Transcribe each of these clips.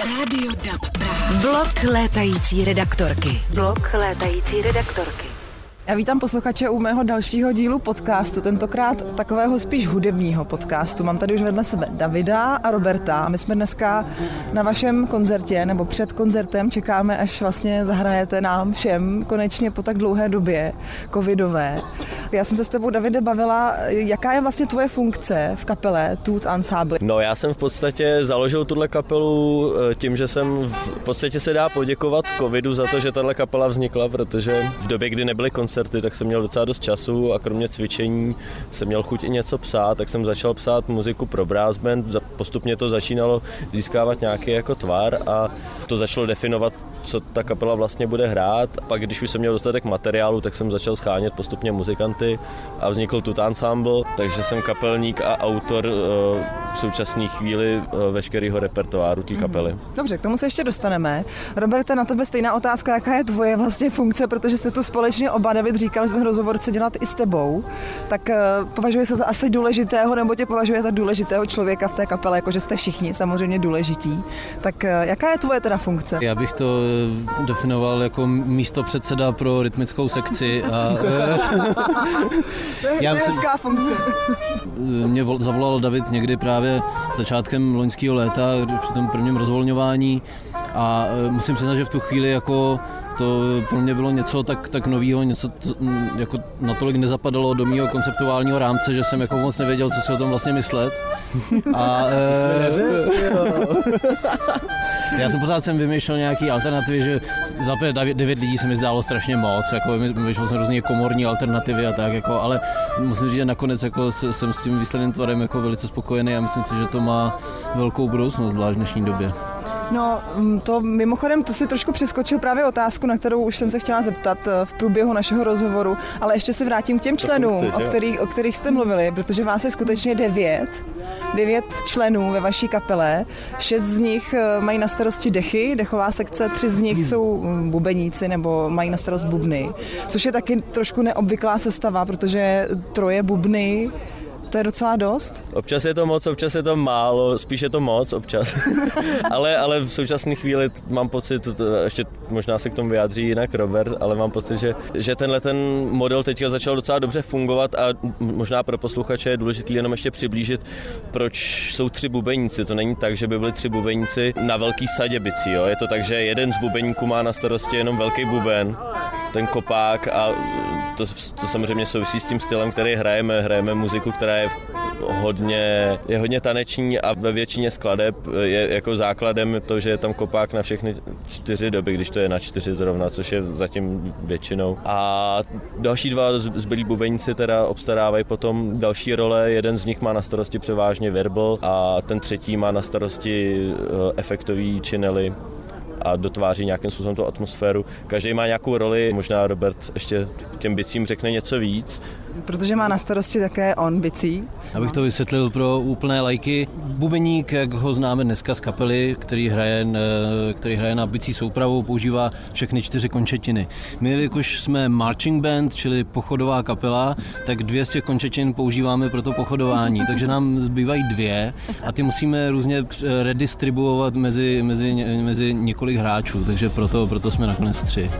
Rádio DAB Praha. Blok létající redaktorky. Blok létající redaktorky. Já vítám posluchače u mého dalšího dílu podcastu, tentokrát takového spíš hudebního podcastu. Mám tady už vedle sebe Davida a Roberta. My jsme dneska na vašem koncertě, nebo před koncertem čekáme, až vlastně zahrajete nám všem konečně po tak dlouhé době covidové. Já jsem se s tebou, Davide, bavila, jaká je vlastně tvoje funkce v kapele Tooth Ensemble? No já jsem v podstatě založil tuhle kapelu eh, tím, že jsem v podstatě se dá poděkovat covidu za to, že tahle kapela vznikla, protože v době, kdy nebyly koncerty, tak jsem měl docela dost času a kromě cvičení jsem měl chuť i něco psát, tak jsem začal psát muziku pro brass band, postupně to začínalo získávat nějaký jako tvar a to začalo definovat co ta kapela vlastně bude hrát. A pak, když už jsem měl dostatek materiálu, tak jsem začal schánět postupně muzikanty a vznikl tu ensemble, takže jsem kapelník a autor uh, v současné chvíli uh, veškerého repertoáru té kapely. Dobře, k tomu se ještě dostaneme. Roberte, na tebe stejná otázka, jaká je tvoje vlastně funkce, protože jste tu společně oba David říkal, že ten rozhovor chce dělat i s tebou, tak uh, považuje se za asi důležitého, nebo tě považuje za důležitého člověka v té kapele, jakože jste všichni samozřejmě důležití. Tak jaká je tvoje teda funkce? Já bych to definoval jako místo předseda pro rytmickou sekci. A, to je já myslím, funkce. Mě zavolal David někdy právě začátkem loňského léta při tom prvním rozvolňování a musím přiznat, že v tu chvíli jako to pro mě bylo něco tak, tak nového, něco to, jako natolik nezapadalo do mého konceptuálního rámce, že jsem jako moc nevěděl, co si o tom vlastně myslet. A, já jsem pořád jsem vymýšlel nějaký alternativy, že za devět lidí se mi zdálo strašně moc, jako vymýšlel jsem různě komorní alternativy a tak, jako, ale musím říct, že nakonec jako jsem s tím výsledným tvarem jako velice spokojený a myslím si, že to má velkou budoucnost, zvlášť v dnešní době. No, mm, to mimochodem, to si trošku přeskočil právě otázku, na kterou už jsem se chtěla zeptat eh, v průběhu našeho rozhovoru, ale ještě se vrátím k těm členům, o, kterých, o kterých jste mluvili, protože vás je skutečně devět, devět členů ve vaší kapele, šest z nich eh, mají na starosti dechy, dechová sekce, tři z nich hmm. jsou mm, bubeníci nebo mají na starost bubny, což je taky trošku neobvyklá sestava, protože troje bubny to je docela dost? Občas je to moc, občas je to málo, spíš je to moc občas. ale, ale v současné chvíli mám pocit, ještě možná se k tomu vyjádří jinak Robert, ale mám pocit, že, že tenhle ten model teďka začal docela dobře fungovat a možná pro posluchače je důležité jenom ještě přiblížit, proč jsou tři bubeníci. To není tak, že by byli tři bubeníci na velký sadě bicí. Jo? Je to tak, že jeden z bubeníků má na starosti jenom velký buben, ten kopák a to, to samozřejmě souvisí s tím stylem, který hrajeme. Hrajeme muziku, která je hodně, je hodně taneční a ve většině skladeb je jako základem to, že je tam kopák na všechny čtyři doby, když to je na čtyři zrovna, což je zatím většinou. A další dva zbylí bubeníci teda obstarávají potom další role. Jeden z nich má na starosti převážně verbal a ten třetí má na starosti eh, efektový činely a dotváří nějakým způsobem tu atmosféru. Každý má nějakou roli, možná Robert ještě těm bicím řekne něco víc, protože má na starosti také on bicí. Abych to vysvětlil pro úplné lajky. Bubeník, jak ho známe dneska z kapely, který hraje, který hraje na bicí soupravu, používá všechny čtyři končetiny. My, jakož jsme marching band, čili pochodová kapela, tak dvě z těch končetin používáme pro to pochodování, takže nám zbývají dvě a ty musíme různě redistribuovat mezi, mezi, mezi několik hráčů, takže proto, proto jsme nakonec tři.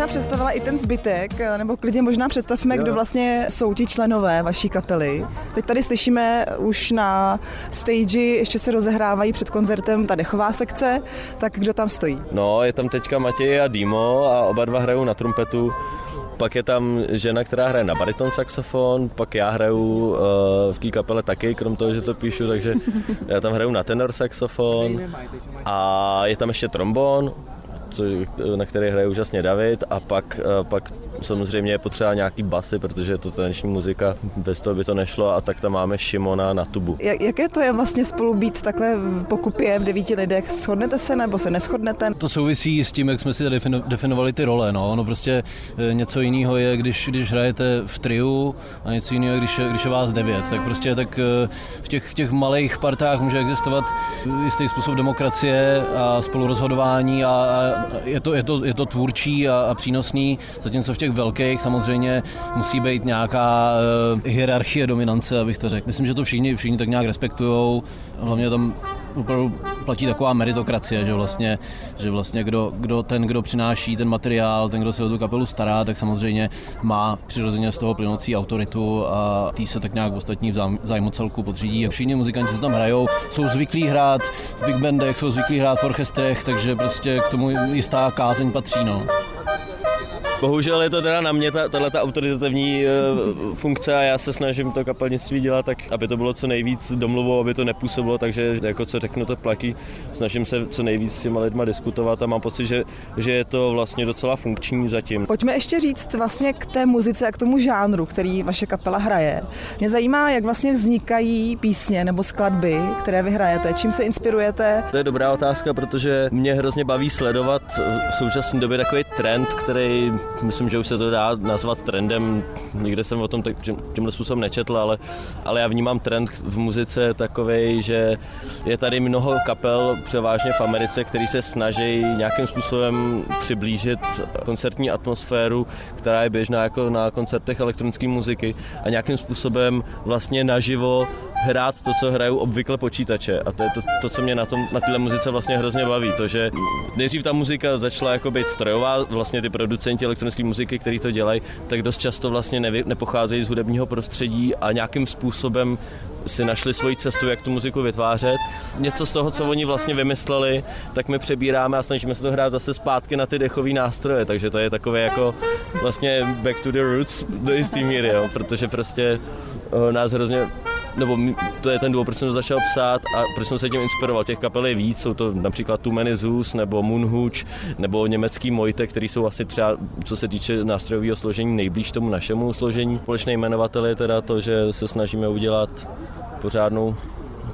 Možná představila i ten zbytek, nebo klidně možná představme, jo. kdo vlastně jsou ti členové vaší kapely. Teď tady slyšíme už na stage, ještě se rozehrávají před koncertem ta dechová sekce, tak kdo tam stojí? No, je tam teďka Matěj a Dimo a oba dva hrajou na trumpetu pak je tam žena, která hraje na bariton saxofon, pak já hraju uh, v té kapele taky, krom toho, že to píšu, takže já tam hraju na tenor saxofon a je tam ještě trombon, co, na který hraje úžasně David a pak, pak samozřejmě je potřeba nějaký basy, protože je to taneční muzika, bez toho by to nešlo a tak tam máme Šimona na tubu. Jak, jaké to je vlastně spolu být takhle po kupě v devíti lidech? Shodnete se nebo se neschodnete? To souvisí s tím, jak jsme si definovali ty role. No. Ono prostě e, něco jiného je, když, když hrajete v triu a něco jiného, když, je, když je vás devět. Tak prostě tak e, v těch, v těch malých partách může existovat jistý způsob demokracie a spolurozhodování a, a je, to, je, to, je to tvůrčí a, a přínosný, zatímco v těch velkých samozřejmě musí být nějaká uh, hierarchie dominance, abych to řekl. Myslím, že to všichni, všichni tak nějak respektují. Hlavně tam opravdu platí taková meritokracie, že vlastně, že vlastně kdo, kdo, ten, kdo přináší ten materiál, ten, kdo se o tu kapelu stará, tak samozřejmě má přirozeně z toho plynoucí autoritu a tý se tak nějak ostatní v zájmu celku podřídí. A všichni muzikanti, co tam hrajou, jsou zvyklí hrát v big bandech, jsou zvyklí hrát v orchestrech, takže prostě k tomu jistá kázeň patří. No. Bohužel je to teda na mě, tahle ta autoritativní uh, funkce a já se snažím to kapelnictví dělat tak, aby to bylo co nejvíc domluvou, aby to nepůsobilo, takže jako co řeknu, to platí. Snažím se co nejvíc s těma lidma diskutovat a mám pocit, že, že je to vlastně docela funkční zatím. Pojďme ještě říct vlastně k té muzice a k tomu žánru, který vaše kapela hraje. Mě zajímá, jak vlastně vznikají písně nebo skladby, které vy hrajete, čím se inspirujete? To je dobrá otázka, protože mě hrozně baví sledovat v současné době takový trend, který myslím, že už se to dá nazvat trendem. Nikde jsem o tom tímhle způsobem nečetl, ale, ale já vnímám trend v muzice takový, že je tady mnoho kapel, převážně v Americe, který se snaží nějakým způsobem přiblížit koncertní atmosféru, která je běžná jako na koncertech elektronické muziky a nějakým způsobem vlastně naživo hrát to, co hrajou obvykle počítače. A to je to, to co mě na, tom, na téhle muzice vlastně hrozně baví. To, že nejdřív ta muzika začala jako být strojová, vlastně ty producenti elektronické muziky, kteří to dělají, tak dost často vlastně nevy, nepocházejí z hudebního prostředí a nějakým způsobem si našli svoji cestu, jak tu muziku vytvářet. Něco z toho, co oni vlastně vymysleli, tak my přebíráme a snažíme se to hrát zase zpátky na ty dechové nástroje, takže to je takové jako vlastně back to the roots do jistý míry, jo, protože prostě uh, nás hrozně nebo to je ten důvod, proč jsem to začal psát a proč jsem se tím inspiroval. Těch kapel je víc, jsou to například Too Many Zeus, nebo Moonhooch, nebo německý Mojte, který jsou asi třeba, co se týče nástrojového složení, nejblíž tomu našemu složení. Společný jmenovatel je teda to, že se snažíme udělat pořádnou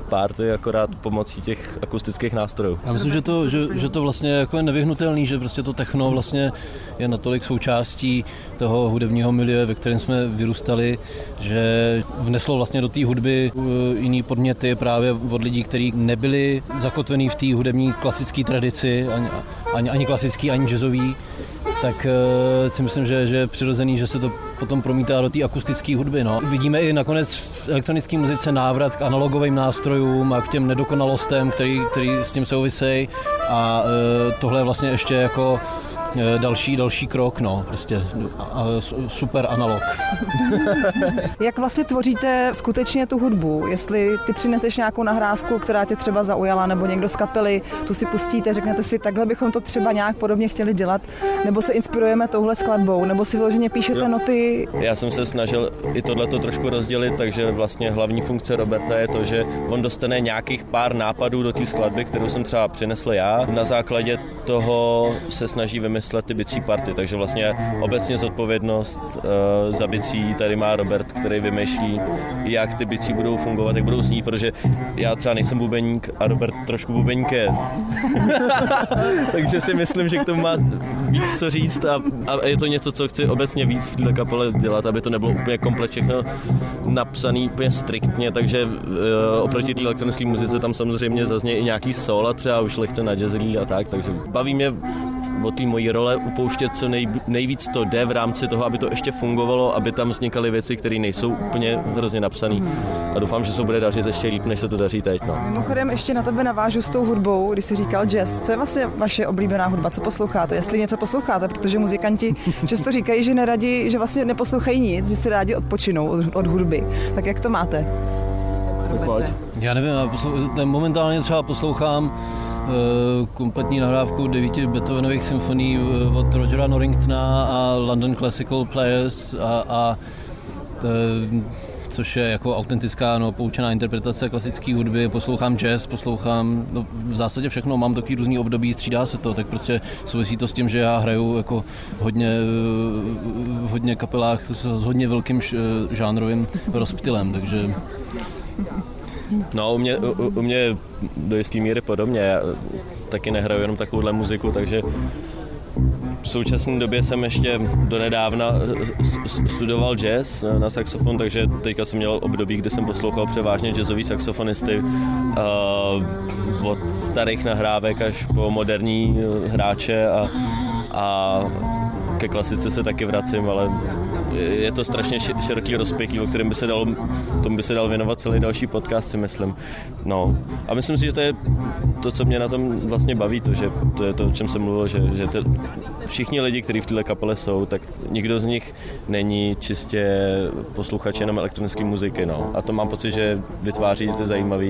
party akorát pomocí těch akustických nástrojů. Já myslím, že to, že, že to vlastně jako je nevyhnutelný, že prostě to techno vlastně je natolik součástí toho hudebního milieu, ve kterém jsme vyrůstali, že vneslo vlastně do té hudby uh, jiný podněty právě od lidí, kteří nebyli zakotvení v té hudební klasické tradici, ani, ani, ani klasický, ani jazzový, tak uh, si myslím, že, že je přirozený, že se to potom promítá do té akustické hudby. No. Vidíme i nakonec v elektronické muzice návrat k analogovým nástrojům a k těm nedokonalostem, který, který s tím souvisejí a uh, tohle je vlastně ještě jako Eh, další, další krok, no, prostě super analog. Jak vlastně tvoříte skutečně tu hudbu? Jestli ty přineseš nějakou nahrávku, která tě třeba zaujala, nebo někdo z kapely, tu si pustíte, řeknete si, takhle bychom to třeba nějak podobně chtěli dělat, nebo se inspirujeme touhle skladbou, nebo si vyloženě píšete jo. noty? Já jsem se snažil i tohleto trošku rozdělit, takže vlastně hlavní funkce Roberta je to, že on dostane nějakých pár nápadů do té skladby, kterou jsem třeba přinesl já. Na základě toho se snaží vymyslet vymyslet ty bicí party, takže vlastně obecně zodpovědnost uh, za bicí tady má Robert, který vymýšlí, jak ty bicí budou fungovat, jak budou znít, protože já třeba nejsem bubeník a Robert trošku bubeník je. takže si myslím, že k tomu má víc co říct a, a je to něco, co chci obecně víc v této kapele dělat, aby to nebylo úplně komplet všechno napsané úplně striktně, takže uh, oproti té elektronické muzice tam samozřejmě zazně i nějaký a třeba už lehce na jazzlí a tak, takže baví mě o té mojí role upouštět co nej, nejvíc to jde v rámci toho, aby to ještě fungovalo, aby tam vznikaly věci, které nejsou úplně hrozně napsané. A doufám, že se bude dařit ještě líp, než se to daří teď. No. Mimochodem ještě na tebe navážu s tou hudbou, když jsi říkal jazz. Co je vlastně vaše oblíbená hudba? Co posloucháte? Jestli něco posloucháte, protože muzikanti často říkají, že neradi, že vlastně neposlouchají nic, že si rádi odpočinou od, od hudby. Tak jak to máte? Já nevím, já poslou- momentálně třeba poslouchám kompletní nahrávku devíti Beethovenových symfonií eh, od Rogera Norringtona a London Classical Players a, a což je jako autentická, no, poučená interpretace klasické hudby, poslouchám jazz, poslouchám no, v zásadě všechno, mám taky různý období, střídá se to, tak prostě souvisí to s tím, že já hraju jako hodně, v hodně kapelách s hodně velkým žánrovým rozptylem, takže No, u mě, u, u mě do jisté míry podobně. Já taky nehraju jenom takovouhle muziku, takže v současné době jsem ještě donedávna studoval jazz na saxofon, takže teďka jsem měl období, kdy jsem poslouchal převážně jazzový saxofonisty uh, od starých nahrávek až po moderní hráče a, a ke klasice se taky vracím, ale je to strašně široký rozpětí, o kterém by se dal, tomu by se dal věnovat celý další podcast, si myslím. No. A myslím si, že to je to, co mě na tom vlastně baví, to, že to je to, o čem jsem mluvil, že, že te, všichni lidi, kteří v této kapele jsou, tak nikdo z nich není čistě posluchač jenom elektronické muziky. No. A to mám pocit, že vytváří ty zajímavé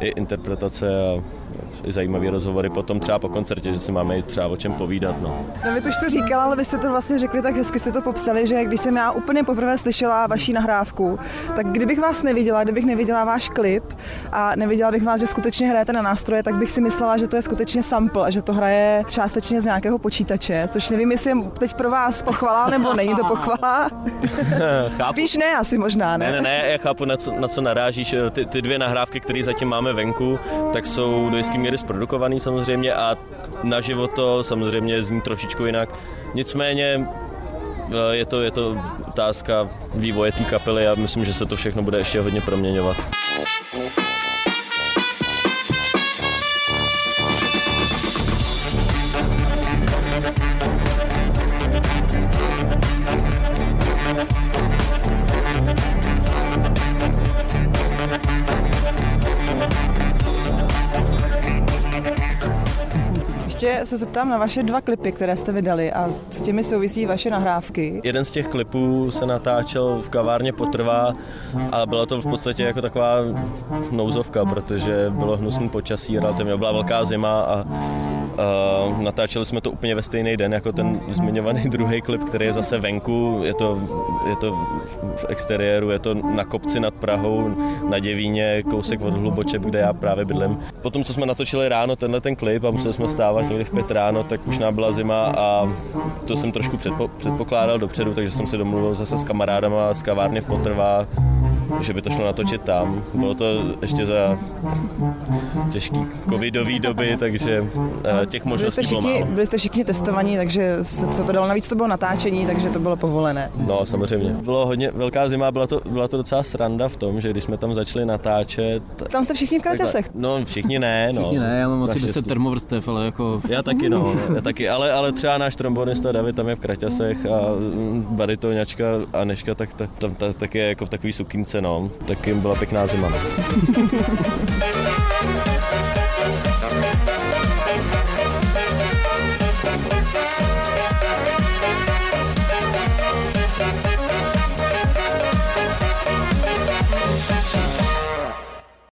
interpretace a zajímavé rozhovory potom třeba po koncertě, že si máme i třeba o čem povídat. No. David už to říkal, ale vy jste to vlastně řekli tak hezky, jste to popsali, že když jsem já úplně poprvé slyšela vaší nahrávku, tak kdybych vás neviděla, kdybych neviděla váš klip a neviděla bych vás, že skutečně hrajete na nástroje, tak bych si myslela, že to je skutečně sample a že to hraje částečně z nějakého počítače, což nevím, jestli je teď pro vás pochvala nebo není to pochvala. Spíš ne, asi možná, ne? Ne, ne, ne, já chápu, na co, na co narážíš. Ty, ty dvě nahrávky, které zatím máme venku, tak jsou do jistý míry zprodukovaný samozřejmě a na život to samozřejmě zní trošičku jinak. Nicméně eh, je to, je to otázka vývoje té kapely a myslím, že se to všechno bude ještě hodně proměňovat. Se zeptám na vaše dva klipy, které jste vydali a s těmi souvisí vaše nahrávky. Jeden z těch klipů se natáčel v kavárně Potrvá a byla to v podstatě jako taková nouzovka, protože bylo hnusný počasí, relativně byla velká zima a Uh, natáčeli jsme to úplně ve stejný den jako ten zmiňovaný druhý klip, který je zase venku, je to, je to v exteriéru, je to na kopci nad Prahou, na Děvíně, kousek od Hlubočep, kde já právě bydlím. Potom, co jsme natočili ráno tenhle ten klip a museli jsme stávat někdy v pět ráno, tak už nám byla zima a to jsem trošku předpo, předpokládal dopředu, takže jsem se domluvil zase s kamarádama z kavárny v Potrvá, že by to šlo natočit tam. Bylo to ještě za těžký covidový doby, takže eh, těch možností byli jste všichni, bylo málo. Byli jste všichni testovaní, takže se to dalo. Navíc to bylo natáčení, takže to bylo povolené. No, samozřejmě. Bylo hodně velká zima, byla to, byla to docela sranda v tom, že když jsme tam začali natáčet... Tam jste všichni v kraťasech? No, všichni ne, no. Všichni ne, já mám asi 10 termovrstev, ale jako... Já taky, no, já taky, ale, ale třeba náš trombonista David tam je v kraťasech a mm, baritonňačka Aneška, tak ta, tam ta, tak je jako v takový sukínce, no. Tak jim byla pěkná zima, no.